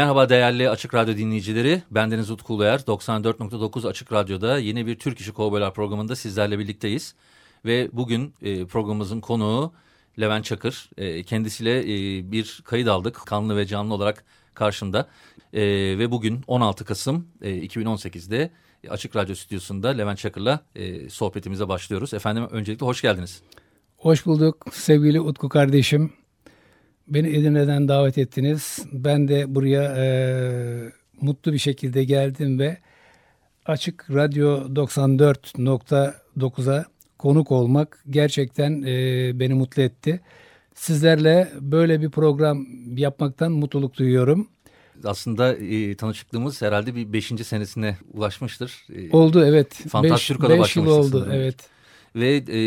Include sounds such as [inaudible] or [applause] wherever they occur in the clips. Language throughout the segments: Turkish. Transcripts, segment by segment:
Merhaba değerli Açık Radyo dinleyicileri. Bendeniz Utku Uluer. 94.9 Açık Radyo'da yeni bir Türk İşi Kovboylar programında sizlerle birlikteyiz. Ve bugün e, programımızın konuğu Levent Çakır. E, kendisiyle e, bir kayıt aldık kanlı ve canlı olarak karşında. E, ve bugün 16 Kasım e, 2018'de Açık Radyo Stüdyosu'nda Levent Çakır'la e, sohbetimize başlıyoruz. Efendim öncelikle hoş geldiniz. Hoş bulduk sevgili Utku kardeşim. Beni Edirne'den davet ettiniz. Ben de buraya e, mutlu bir şekilde geldim ve Açık Radyo 94.9'a konuk olmak gerçekten e, beni mutlu etti. Sizlerle böyle bir program yapmaktan mutluluk duyuyorum. Aslında e, tanışıklığımız herhalde bir beşinci senesine ulaşmıştır. E, oldu evet. Fantastika'da beş, beş yıl oldu sanırım. evet. Ve e,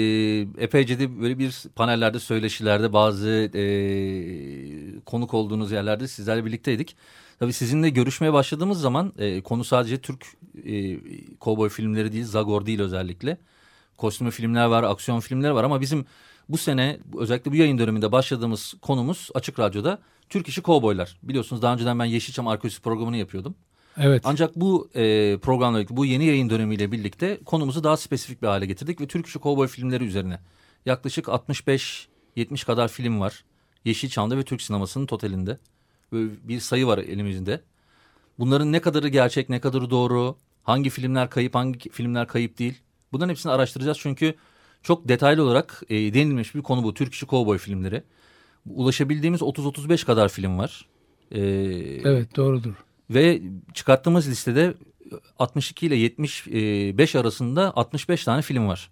epeyce de böyle bir panellerde, söyleşilerde bazı e, konuk olduğunuz yerlerde sizlerle birlikteydik. Tabii sizinle görüşmeye başladığımız zaman e, konu sadece Türk e, kovboy filmleri değil, Zagor değil özellikle. Kostümü filmler var, aksiyon filmler var ama bizim bu sene özellikle bu yayın döneminde başladığımız konumuz Açık Radyo'da Türk işi kovboylar. Biliyorsunuz daha önceden ben Yeşilçam Arkeolojisi programını yapıyordum. Evet. Ancak bu e, programla bu yeni yayın dönemiyle birlikte konumuzu daha spesifik bir hale getirdik ve Türk işi kovboy filmleri üzerine yaklaşık 65-70 kadar film var. Yeşilçam'da ve Türk sinemasının totalinde. Böyle bir sayı var elimizde. Bunların ne kadarı gerçek, ne kadarı doğru, hangi filmler kayıp, hangi filmler kayıp değil. Bunların hepsini araştıracağız çünkü çok detaylı olarak e, denilmiş bir konu bu. Türk işi kovboy filmleri. Ulaşabildiğimiz 30-35 kadar film var. Ee, evet doğrudur. Ve çıkarttığımız listede 62 ile 75 arasında 65 tane film var.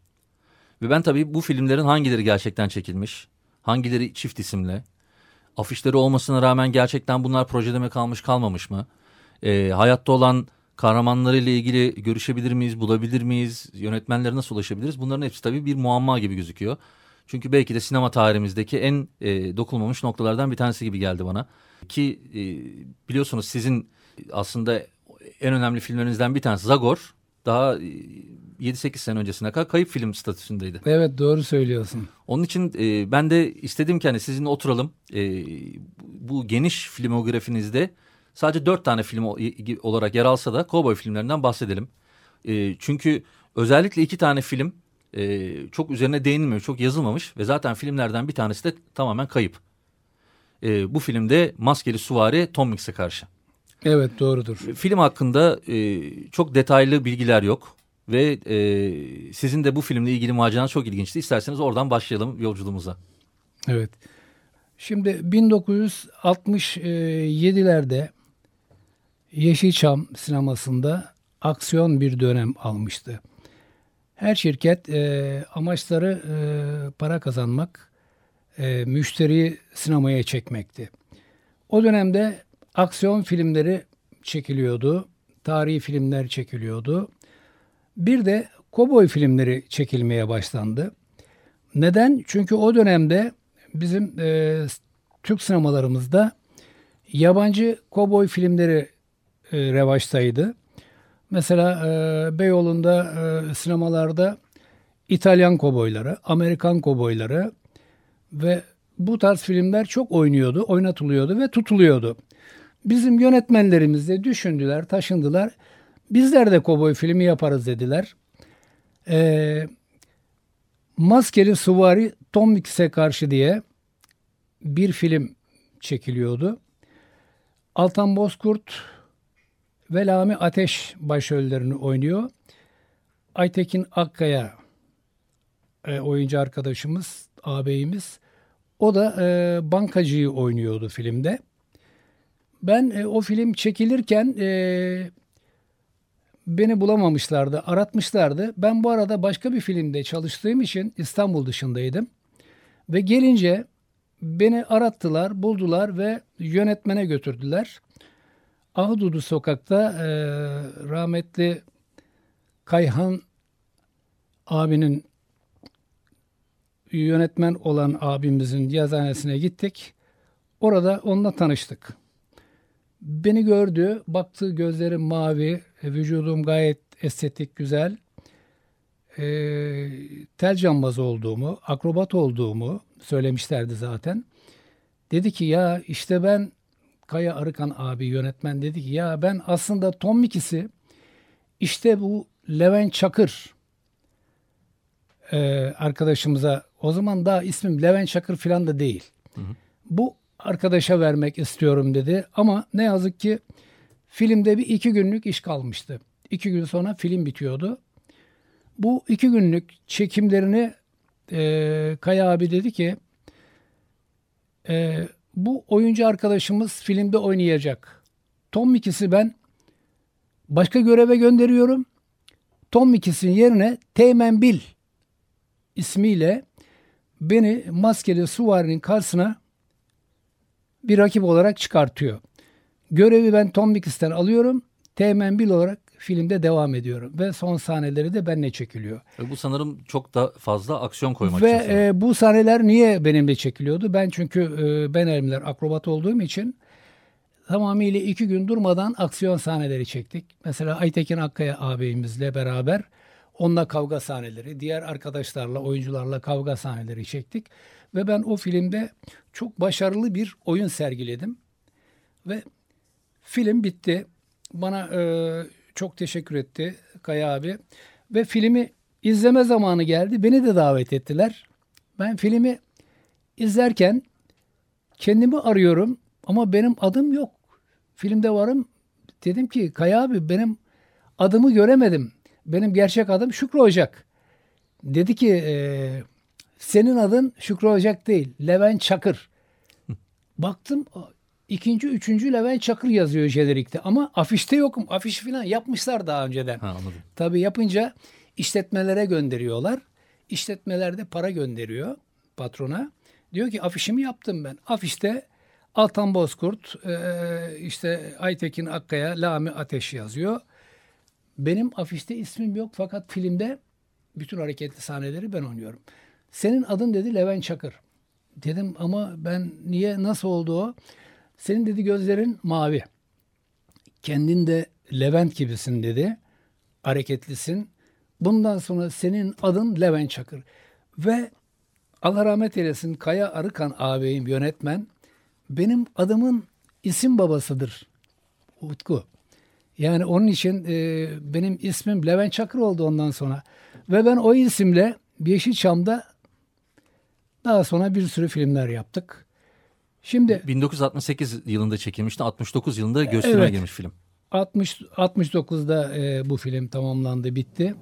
Ve ben tabii bu filmlerin hangileri gerçekten çekilmiş, hangileri çift isimle, afişleri olmasına rağmen gerçekten bunlar projede mi kalmış kalmamış mı? E, hayatta olan kahramanlarıyla ilgili görüşebilir miyiz, bulabilir miyiz, yönetmenlere nasıl ulaşabiliriz? Bunların hepsi tabii bir muamma gibi gözüküyor. Çünkü belki de sinema tarihimizdeki en e, dokunmamış noktalardan bir tanesi gibi geldi bana. Ki e, biliyorsunuz sizin aslında en önemli filmlerinizden bir tanesi Zagor. Daha 7-8 e, sene öncesine kadar kayıp film statüsündeydi. Evet doğru söylüyorsun. Onun için e, ben de istedim ki hani sizinle oturalım. E, bu geniş filmografinizde sadece 4 tane film olarak yer alsa da kovboy filmlerinden bahsedelim. E, çünkü özellikle iki tane film e, çok üzerine değinilmiyor, çok yazılmamış ve zaten filmlerden bir tanesi de tamamen kayıp. E, bu filmde maskeli suvari Tom Mix'e karşı. Evet doğrudur. Film hakkında e, çok detaylı bilgiler yok ve e, sizin de bu filmle ilgili maceranız çok ilginçti. İsterseniz oradan başlayalım yolculuğumuza. Evet. Şimdi 1967'lerde Yeşilçam sinemasında aksiyon bir dönem almıştı. Her şirket e, amaçları e, para kazanmak, e, müşteriyi sinemaya çekmekti. O dönemde aksiyon filmleri çekiliyordu, tarihi filmler çekiliyordu. Bir de kovboy filmleri çekilmeye başlandı. Neden? Çünkü o dönemde bizim e, Türk sinemalarımızda yabancı kovboy filmleri e, revaçtaydı. Mesela e, Beyoğlu'nda e, sinemalarda İtalyan koboyları, Amerikan koboyları ve bu tarz filmler çok oynuyordu, oynatılıyordu ve tutuluyordu. Bizim yönetmenlerimiz de düşündüler, taşındılar. Bizler de koboy filmi yaparız dediler. E, Maskeli Suvari Tom Mix'e karşı diye bir film çekiliyordu. Altan Bozkurt ve Lami Ateş başrollerini oynuyor. Aytekin Akkaya e, oyuncu arkadaşımız, ağabeyimiz. O da e, bankacıyı oynuyordu filmde. Ben e, o film çekilirken e, beni bulamamışlardı, aratmışlardı. Ben bu arada başka bir filmde çalıştığım için İstanbul dışındaydım. Ve gelince beni arattılar, buldular ve yönetmene götürdüler. Ahududu sokakta e, rahmetli Kayhan abinin yönetmen olan abimizin yazıhanesine gittik. Orada onunla tanıştık. Beni gördü, baktı gözlerim mavi, vücudum gayet estetik, güzel. E, tel cambaz olduğumu, akrobat olduğumu söylemişlerdi zaten. Dedi ki ya işte ben Kaya Arıkan abi yönetmen dedi ki ya ben aslında Tom Mikis'i işte bu Levent Çakır e, arkadaşımıza o zaman daha ismim Levent Çakır falan da değil. Hı hı. Bu arkadaşa vermek istiyorum dedi ama ne yazık ki filmde bir iki günlük iş kalmıştı. İki gün sonra film bitiyordu. Bu iki günlük çekimlerini e, Kaya abi dedi ki e, bu oyuncu arkadaşımız filmde oynayacak. Tom Mikis'i ben başka göreve gönderiyorum. Tom Mikis'in yerine Teğmen Bill ismiyle beni maskeli suvarinin karşısına bir rakip olarak çıkartıyor. Görevi ben Tom Mikis'ten alıyorum. Teğmen Bill olarak filmde devam ediyorum. Ve son sahneleri de benimle çekiliyor. Ve bu sanırım çok da fazla aksiyon koymak Ve için. Ve e, bu sahneler niye benimle çekiliyordu? Ben çünkü e, ben elimler akrobat olduğum için tamamıyla iki gün durmadan aksiyon sahneleri çektik. Mesela Aytekin Akkaya ağabeyimizle beraber onunla kavga sahneleri, diğer arkadaşlarla, oyuncularla kavga sahneleri çektik. Ve ben o filmde çok başarılı bir oyun sergiledim. Ve film bitti. Bana e, çok teşekkür etti Kaya abi. Ve filmi izleme zamanı geldi. Beni de davet ettiler. Ben filmi izlerken kendimi arıyorum ama benim adım yok. Filmde varım. Dedim ki Kaya abi benim adımı göremedim. Benim gerçek adım Şükrü Ocak. Dedi ki e, senin adın Şükrü Ocak değil. Levent Çakır. Baktım ikinci, üçüncü Levent Çakır yazıyor jenerikte ama afişte yokum. Afiş falan yapmışlar daha önceden. Ha, anladım. Tabii yapınca işletmelere gönderiyorlar. İşletmelerde para gönderiyor patrona. Diyor ki afişimi yaptım ben. Afişte Altan Bozkurt, işte Aytekin Akkaya, Lami Ateş yazıyor. Benim afişte ismim yok fakat filmde bütün hareketli sahneleri ben oynuyorum. Senin adın dedi Levent Çakır. Dedim ama ben niye nasıl oldu o? Senin dedi gözlerin mavi. Kendin de Levent gibisin dedi. Hareketlisin. Bundan sonra senin adın Levent Çakır. Ve Allah rahmet eylesin Kaya Arıkan ağabeyim yönetmen benim adımın isim babasıdır. Utku. Yani onun için e, benim ismim Levent Çakır oldu ondan sonra. Ve ben o isimle Yeşilçam'da daha sonra bir sürü filmler yaptık. Şimdi 1968 yılında çekilmişti. 69 yılında gösterime evet, girmiş film. 60 69'da e, bu film tamamlandı, bitti.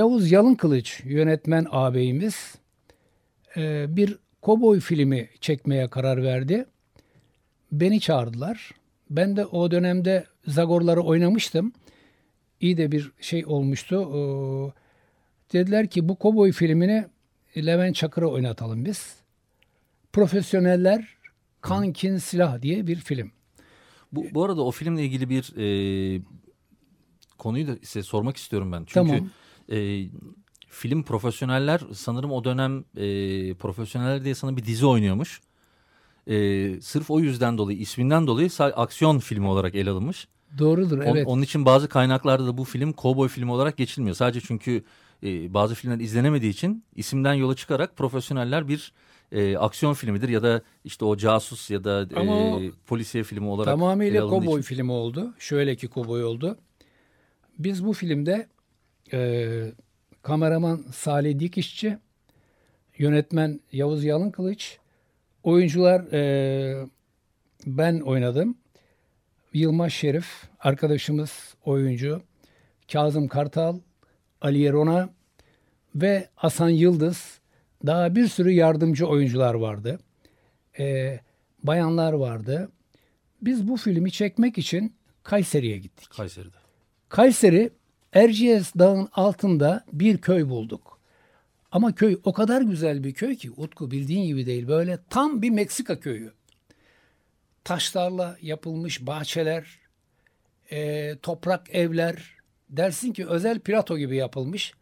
Yavuz Yalınkılıç yönetmen ağabeyimiz e, bir kovboy filmi çekmeye karar verdi. Beni çağırdılar. Ben de o dönemde Zagorları oynamıştım. İyi de bir şey olmuştu. Ee, dediler ki bu kovboy filmini Levent Çakır'a oynatalım biz. Profesyoneller Kankin Silah diye bir film. Bu, bu arada o filmle ilgili bir e, konuyu da size sormak istiyorum ben. Çünkü Tamam. E, film profesyoneller sanırım o dönem e, profesyoneller diye sana bir dizi oynuyormuş. E, sırf o yüzden dolayı isminden dolayı aksiyon filmi olarak ele alınmış. Doğrudur On- evet. onun için bazı kaynaklarda da bu film kovboy filmi olarak geçilmiyor. Sadece çünkü e, bazı filmler izlenemediği için isimden yola çıkarak profesyoneller bir e, aksiyon filmidir ya da işte o casus ya da Ama e, polisiye filmi olarak ele Tamamıyla kovboy için. filmi oldu. Şöyle ki kovboy oldu. Biz bu filmde e, kameraman Salih Dikişçi, yönetmen Yavuz Yalınkılıç, oyuncular e, ben oynadım. Yılmaz Şerif, arkadaşımız oyuncu, Kazım Kartal, Ali Yerona ve Hasan Yıldız. Daha bir sürü yardımcı oyuncular vardı. E, bayanlar vardı. Biz bu filmi çekmek için Kayseri'ye gittik. Kayseri'de. Kayseri Erciyes Dağı'nın altında bir köy bulduk. Ama köy o kadar güzel bir köy ki Utku bildiğin gibi değil. Böyle tam bir Meksika köyü. Taşlarla yapılmış bahçeler, e, toprak evler. Dersin ki özel plato gibi yapılmış.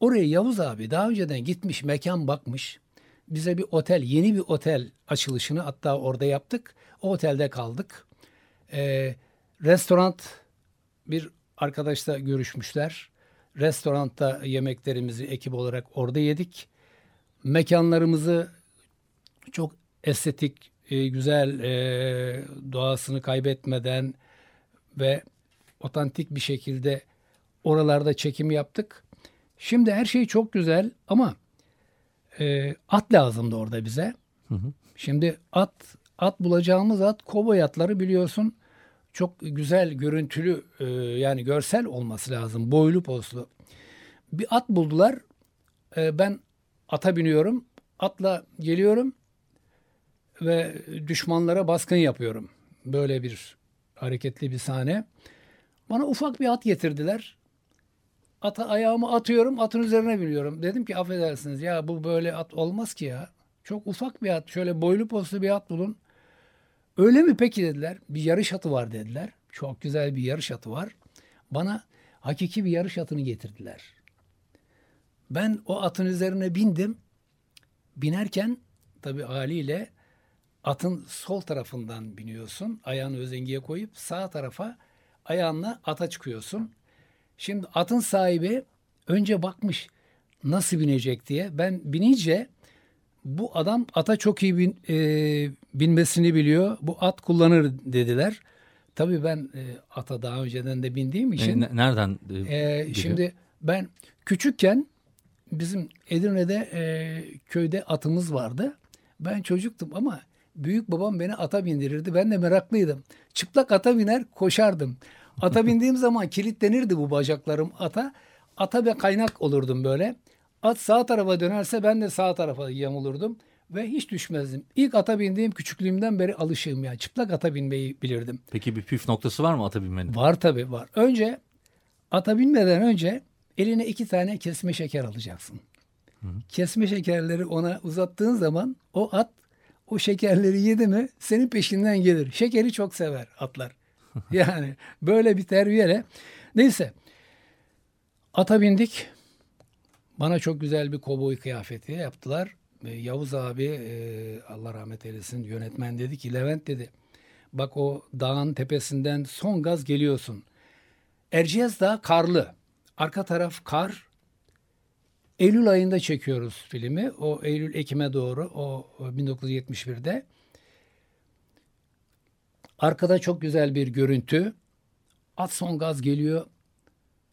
Oraya Yavuz abi daha önceden gitmiş, mekan bakmış. Bize bir otel, yeni bir otel açılışını hatta orada yaptık. O otelde kaldık. E, restoran bir arkadaşla görüşmüşler. Restoranda yemeklerimizi ekip olarak orada yedik. Mekanlarımızı çok estetik, e, güzel, e, doğasını kaybetmeden ve otantik bir şekilde oralarda çekim yaptık. Şimdi her şey çok güzel ama e, at lazımdı orada bize. Şimdi at at bulacağımız at kovboy atları biliyorsun çok güzel görüntülü e, yani görsel olması lazım. Boylu poslu. Bir at buldular. E, ben ata biniyorum. Atla geliyorum ve düşmanlara baskın yapıyorum. Böyle bir hareketli bir sahne. Bana ufak bir at getirdiler. Ata ayağımı atıyorum, atın üzerine biniyorum. Dedim ki affedersiniz ya bu böyle at olmaz ki ya. Çok ufak bir at, şöyle boylu poslu bir at bulun. Öyle mi peki dediler. Bir yarış atı var dediler. Çok güzel bir yarış atı var. Bana hakiki bir yarış atını getirdiler. Ben o atın üzerine bindim. Binerken tabii haliyle atın sol tarafından biniyorsun. Ayağını özengiye koyup sağ tarafa ayağınla ata çıkıyorsun. Şimdi atın sahibi önce bakmış nasıl binecek diye. Ben binince bu adam ata çok iyi bin, e, binmesini biliyor. Bu at kullanır dediler. Tabii ben e, ata daha önceden de bindiğim E, için. ne- nereden e, geliyor? şimdi ben küçükken bizim Edirne'de e, köyde atımız vardı. Ben çocuktum ama büyük babam beni ata bindirirdi. Ben de meraklıydım. Çıplak ata biner koşardım. Ata [laughs] bindiğim zaman kilitlenirdi bu bacaklarım ata. Ata ve kaynak olurdum böyle. At sağ tarafa dönerse ben de sağ tarafa yamulurdum ve hiç düşmezdim. İlk ata bindiğim küçüklüğümden beri alışığım yani. Çıplak ata binmeyi bilirdim. Peki bir püf noktası var mı ata binmenin? Var tabii var. Önce ata binmeden önce eline iki tane kesme şeker alacaksın. Kesme şekerleri ona uzattığın zaman o at o şekerleri yedi mi senin peşinden gelir. Şekeri çok sever atlar. [laughs] yani böyle bir terbiyeyle. Neyse ata bindik. Bana çok güzel bir kovboy kıyafeti yaptılar. E, Yavuz abi e, Allah rahmet eylesin yönetmen dedi ki Levent dedi bak o dağın tepesinden son gaz geliyorsun. Erciyes Dağı karlı. Arka taraf kar. Eylül ayında çekiyoruz filmi. O Eylül Ekim'e doğru o 1971'de. Arkada çok güzel bir görüntü. At son gaz geliyor.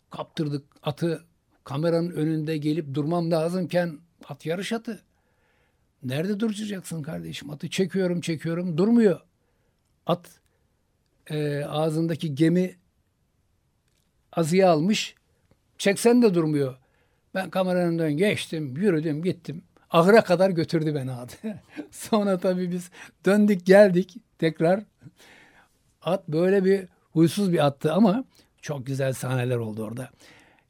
Kaptırdık atı kameranın önünde gelip durmam lazımken at yarış atı. Nerede duracaksın kardeşim? Atı çekiyorum çekiyorum durmuyor. At e, ağzındaki gemi azıya almış. Çeksen de durmuyor. Ben kameranın önünden geçtim, yürüdüm, gittim. Ahıra kadar götürdü beni at. [laughs] Sonra tabii biz döndük geldik tekrar. At böyle bir huysuz bir attı ama çok güzel sahneler oldu orada.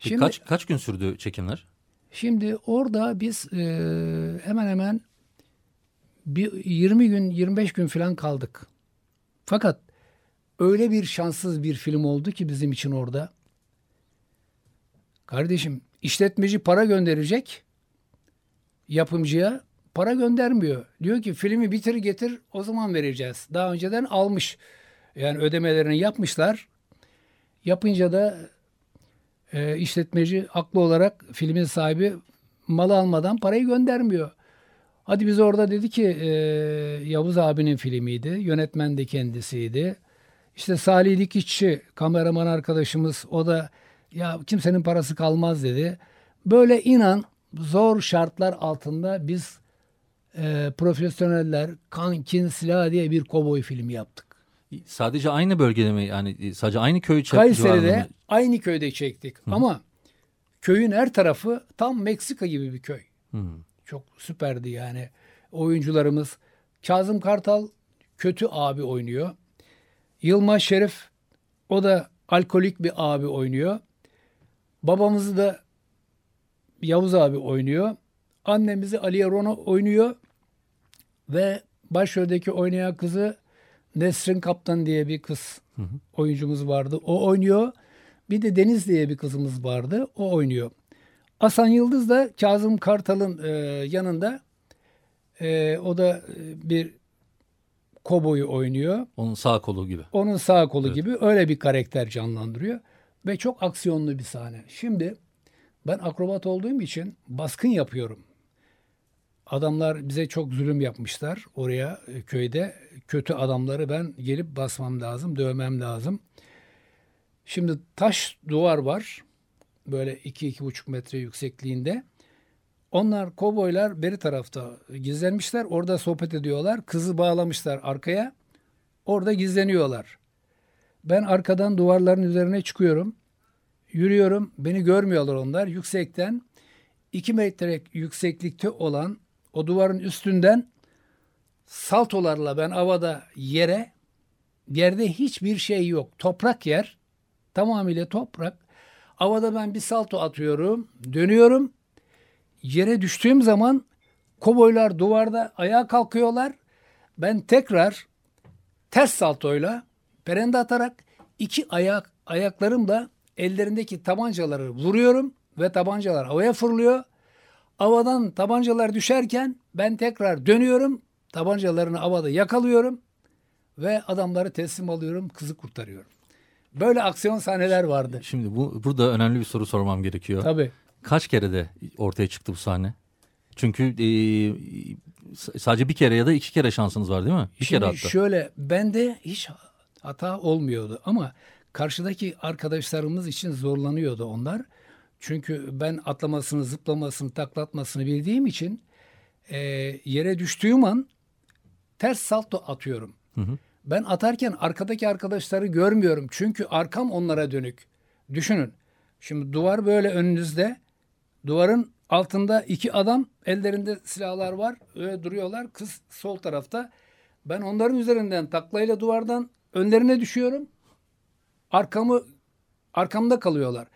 Şimdi, kaç, kaç gün sürdü çekimler? Şimdi orada biz e, hemen hemen bir 20 gün 25 gün falan kaldık. Fakat öyle bir şanssız bir film oldu ki bizim için orada. Kardeşim işletmeci para gönderecek yapımcıya para göndermiyor. Diyor ki filmi bitir getir o zaman vereceğiz. Daha önceden almış. Yani ödemelerini yapmışlar. Yapınca da e, işletmeci haklı olarak filmin sahibi malı almadan parayı göndermiyor. Hadi biz orada dedi ki e, Yavuz abinin filmiydi. Yönetmen de kendisiydi. İşte Salih Dikişçi kameraman arkadaşımız o da ya kimsenin parası kalmaz dedi. Böyle inan zor şartlar altında biz e, profesyoneller kankin silah diye bir kovboy filmi yaptık. Sadece aynı bölgede mi yani sadece aynı köy Kayseri'de aynı köyde çektik Hı. ama köyün her tarafı tam Meksika gibi bir köy. Hı. Çok süperdi yani. Oyuncularımız Kazım Kartal kötü abi oynuyor. Yılmaz Şerif o da alkolik bir abi oynuyor. Babamızı da Yavuz abi oynuyor. Annemizi Aliye Rono oynuyor. Ve başroldeki oynayan kızı Nesrin Kaptan diye bir kız hı hı. oyuncumuz vardı. O oynuyor. Bir de Deniz diye bir kızımız vardı. O oynuyor. Hasan Yıldız da Kazım Kartal'ın e, yanında. E, o da e, bir koboyu oynuyor. Onun sağ kolu gibi. Onun sağ kolu evet. gibi öyle bir karakter canlandırıyor. Ve çok aksiyonlu bir sahne. Şimdi ben akrobat olduğum için baskın yapıyorum. Adamlar bize çok zulüm yapmışlar oraya e, köyde. Kötü adamları ben gelip basmam lazım, dövmem lazım. Şimdi taş duvar var. Böyle 2-2,5 metre yüksekliğinde. Onlar koboylar beri tarafta gizlenmişler. Orada sohbet ediyorlar. Kızı bağlamışlar arkaya. Orada gizleniyorlar. Ben arkadan duvarların üzerine çıkıyorum. Yürüyorum. Beni görmüyorlar onlar. Yüksekten 2 metre yükseklikte olan o duvarın üstünden saltolarla ben havada yere yerde hiçbir şey yok. Toprak yer. Tamamıyla toprak. Havada ben bir salto atıyorum. Dönüyorum. Yere düştüğüm zaman koboylar duvarda ayağa kalkıyorlar. Ben tekrar ters saltoyla perende atarak iki ayak ayaklarımla ellerindeki tabancaları vuruyorum ve tabancalar havaya fırlıyor. Havadan tabancalar düşerken ben tekrar dönüyorum. Tabancalarını havada yakalıyorum ve adamları teslim alıyorum, kızı kurtarıyorum. Böyle aksiyon sahneler vardı. Şimdi bu burada önemli bir soru sormam gerekiyor. Tabii. Kaç kere de ortaya çıktı bu sahne? Çünkü e, sadece bir kere ya da iki kere şansınız var değil mi? Bir Şimdi kere hatta. şöyle bende hiç hata olmuyordu ama karşıdaki arkadaşlarımız için zorlanıyordu onlar. Çünkü ben atlamasını, zıplamasını, taklatmasını bildiğim için e, yere düştüğüm an ters salto atıyorum. Hı hı. Ben atarken arkadaki arkadaşları görmüyorum. Çünkü arkam onlara dönük. Düşünün. Şimdi duvar böyle önünüzde. Duvarın altında iki adam ellerinde silahlar var. Öyle duruyorlar. Kız sol tarafta. Ben onların üzerinden taklayla duvardan önlerine düşüyorum. Arkamı arkamda kalıyorlar.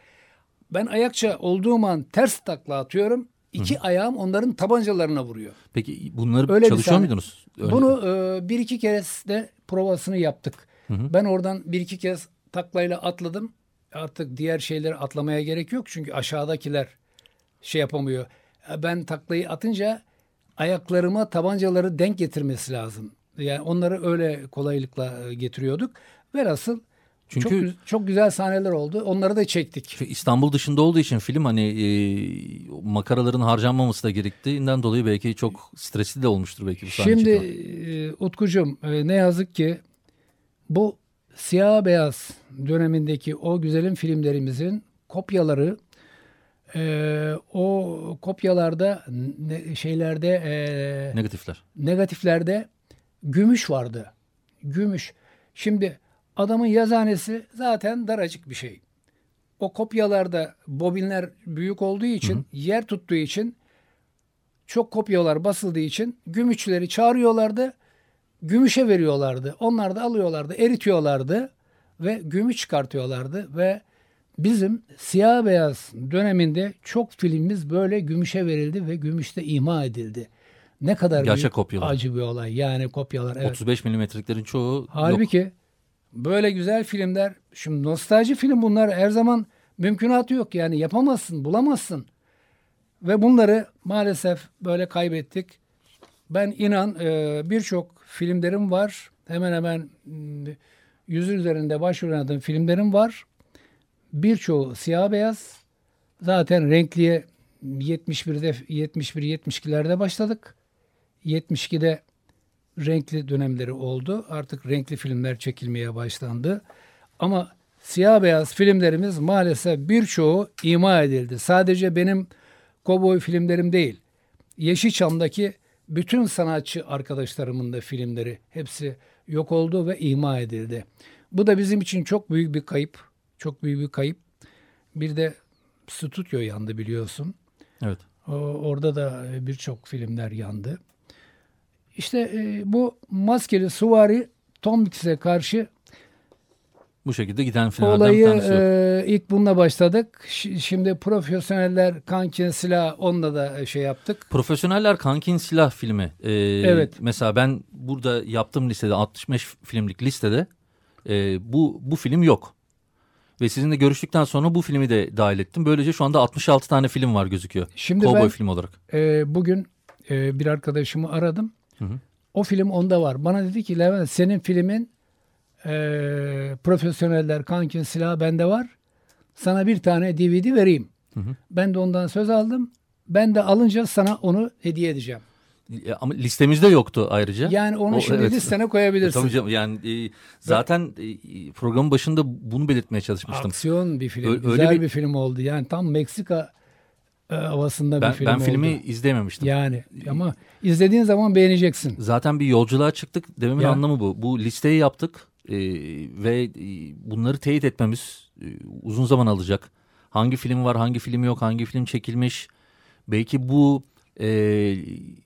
Ben ayakça olduğum an ters takla atıyorum. İki Hı. ayağım onların tabancalarına vuruyor. Peki bunları Öyle çalışıyor muydunuz? Öyle. Bunu e, bir iki kez de provasını yaptık. Hı hı. Ben oradan bir iki kez taklayla atladım. Artık diğer şeyleri atlamaya gerek yok. Çünkü aşağıdakiler şey yapamıyor. E, ben taklayı atınca ayaklarıma tabancaları denk getirmesi lazım. Yani onları öyle kolaylıkla e, getiriyorduk. Velhasıl çünkü çok, çok güzel sahneler oldu. Onları da çektik. İstanbul dışında olduğu için film hani e, makaraların harcanmaması da gerektiğinden dolayı belki çok stresli de olmuştur belki bu sahne Şimdi e, Utkucuğum e, ne yazık ki bu siyah beyaz dönemindeki o güzelim filmlerimizin kopyaları e, o kopyalarda ne, şeylerde e, negatifler negatiflerde gümüş vardı. Gümüş. Şimdi Adamın yazanesi zaten daracık bir şey. o kopyalarda bobinler büyük olduğu için Hı hı. yer tuttuğu için çok kopyalar basıldığı için gümüşçüleri çağırıyorlardı. Gümüşe veriyorlardı. Onlar da alıyorlardı, eritiyorlardı ve gümüş çıkartıyorlardı ve bizim siyah beyaz döneminde çok filmimiz böyle gümüşe verildi ve gümüşte ima edildi. Ne kadar Gerçek büyük kopyalar. acı bir olay. Yani kopyalar. Evet. 35 milimetreliklerin çoğu yok. Böyle güzel filmler, şimdi nostalji film bunlar her zaman mümkünatı yok yani yapamazsın, bulamazsın. Ve bunları maalesef böyle kaybettik. Ben inan e, birçok filmlerim var. Hemen hemen m, yüzün üzerinde başrol oynadığım filmlerim var. Birçoğu siyah beyaz. Zaten renkliye 71'de 71 72'lerde başladık. 72'de renkli dönemleri oldu. Artık renkli filmler çekilmeye başlandı. Ama siyah beyaz filmlerimiz maalesef birçoğu ima edildi. Sadece benim kovboy filmlerim değil. Yeşilçam'daki bütün sanatçı arkadaşlarımın da filmleri hepsi yok oldu ve ima edildi. Bu da bizim için çok büyük bir kayıp. Çok büyük bir kayıp. Bir de stüdyo yandı biliyorsun. Evet. O- Orada da birçok filmler yandı. İşte e, bu maskeli suvari Tom Mix'e karşı Bu şekilde giden filmlerden olayı bir tanesi. yok. e, ilk bununla başladık. Ş- Şimdi profesyoneller kankin silah onunla da e, şey yaptık. Profesyoneller Kankin Silah filmi. Ee, Evet. Mesela ben burada yaptığım listede 65 filmlik listede e, bu bu film yok. Ve sizinle görüştükten sonra bu filmi de dahil ettim. Böylece şu anda 66 tane film var gözüküyor. Şimdi Cowboy ben film olarak. e, bugün e, bir arkadaşımı aradım. Hı hı. O film onda var. Bana dedi ki Levent senin filmin e, profesyoneller kankin silah bende var. Sana bir tane DVD vereyim. Hı hı. Ben de ondan söz aldım. Ben de alınca sana onu hediye edeceğim. E, Ama listemizde yoktu ayrıca. Yani onu O- şimdi evet. listene koyabilirsin. Tabii canım yani e, zaten e, programın başında bunu belirtmeye çalışmıştım. Aksiyon bir film. Ö- öyle güzel bir- bir... film oldu. Yani tam Meksika e, havasında Ben, bir film ben oldu. filmi izleyememiştim. Yani ama izlediğin zaman beğeneceksin. Zaten bir yolculuğa çıktık dememin Ya. anlamı bu. Bu listeyi yaptık e, ve e, bunları teyit etmemiz e, uzun zaman alacak. Hangi film var, hangi film yok, hangi film çekilmiş. Belki bu e,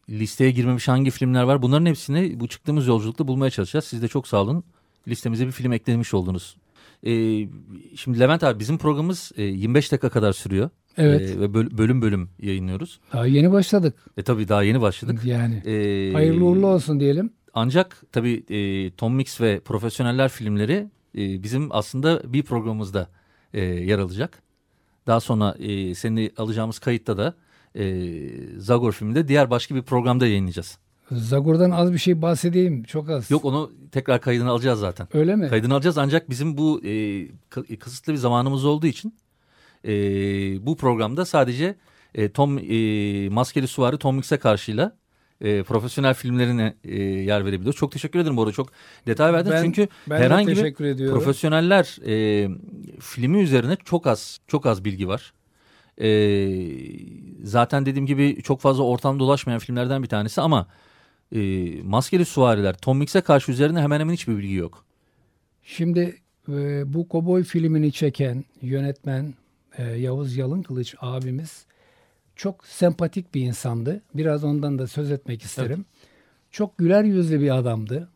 listeye girmemiş hangi filmler var. Bunların hepsini bu çıktığımız yolculukta bulmaya çalışacağız. Siz de çok sağ olun. Listemize bir film eklemiş oldunuz. E, şimdi Levent abi bizim programımız e, 25 dakika kadar sürüyor. Evet. E, ve böl- bölüm bölüm yayınlıyoruz. Daha yeni başladık. E tabii daha yeni başladık. Yani E, hayırlı uğurlu olsun diyelim. ancak tabii e, Tom Mix ve Profesyoneller filmleri e, bizim aslında bir programımızda e, yer alacak. Daha sonra e, seni alacağımız kayıtta da e, Zagor filminde diğer başka bir programda yayınlayacağız. Zagor'dan az bir şey bahsedeyim. Çok az. Yok onu tekrar kaydını alacağız zaten. Öyle mi? Kaydını alacağız ancak bizim bu e, kı- kısıtlı bir zamanımız olduğu için e, bu programda sadece e, Tom e, Maskeli Suvari Tom Mix'e karşıyla e, profesyonel filmlerine e, yer verebiliyoruz. Çok teşekkür ederim bu arada çok detay verdin. Ben- Çünkü ben herhangi bir profesyoneller e, filmi üzerine çok az çok az bilgi var. E, zaten dediğim gibi çok fazla ortam dolaşmayan filmlerden bir tanesi ama e, Maskeli Suvariler Tom Mix'e karşı üzerine hemen hemen hiçbir bilgi yok. Şimdi e, bu Koboy filmini çeken yönetmen e, Yavuz Yalınkılıç abimiz çok sempatik bir insandı. Biraz ondan da söz etmek isterim. Çok güler yüzlü bir adamdı.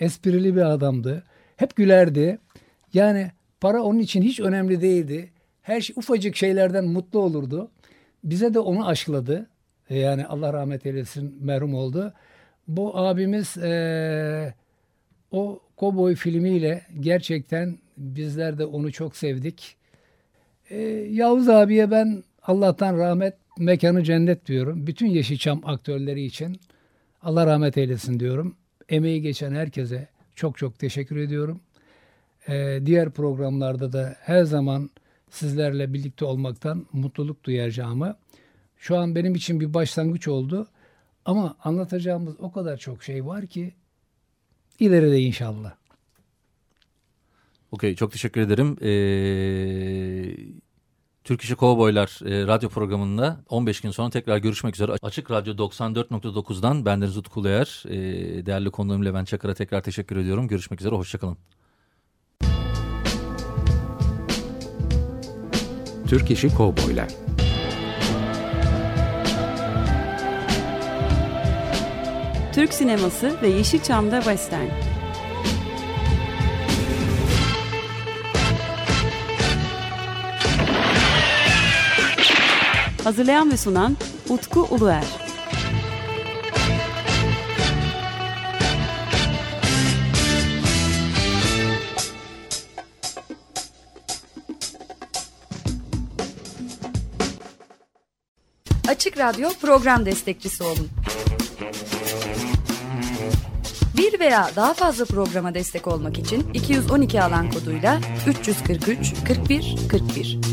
Esprili bir adamdı. Hep gülerdi. Yani para onun için hiç önemli değildi. Her şey ufacık şeylerden mutlu olurdu. Bize de onu aşıladı. E, Yani Allah rahmet eylesin merhum oldu. Bu abimiz e, o Cowboy filmiyle gerçekten bizler de onu çok sevdik. Ee, Yavuz abiye ben Allah'tan rahmet, mekanı cennet diyorum. Bütün Yeşilçam aktörleri için Allah rahmet eylesin diyorum. Emeği geçen herkese çok çok teşekkür ediyorum. Ee, diğer programlarda da her zaman sizlerle birlikte olmaktan mutluluk duyacağımı. Şu an benim için bir başlangıç oldu. Ama anlatacağımız o kadar çok şey var ki ileride inşallah. Okey çok teşekkür ederim. Ee, Türk İşi Kovboylar e, radyo programında 15 gün sonra tekrar görüşmek üzere. Açık Radyo 94.9'dan bendeniz Utku Uluer. Ee, değerli konuğum Levent Çakır'a tekrar teşekkür ediyorum. Görüşmek üzere, hoşçakalın. Türk işi kovboylar. Türk sineması ve Yeşilçam'da Western. Hazırlayan ve sunan Utku Uluer. Açık Radyo program destekçisi olun. Bir veya daha fazla programa destek olmak için 212 alan koduyla 343 41 41.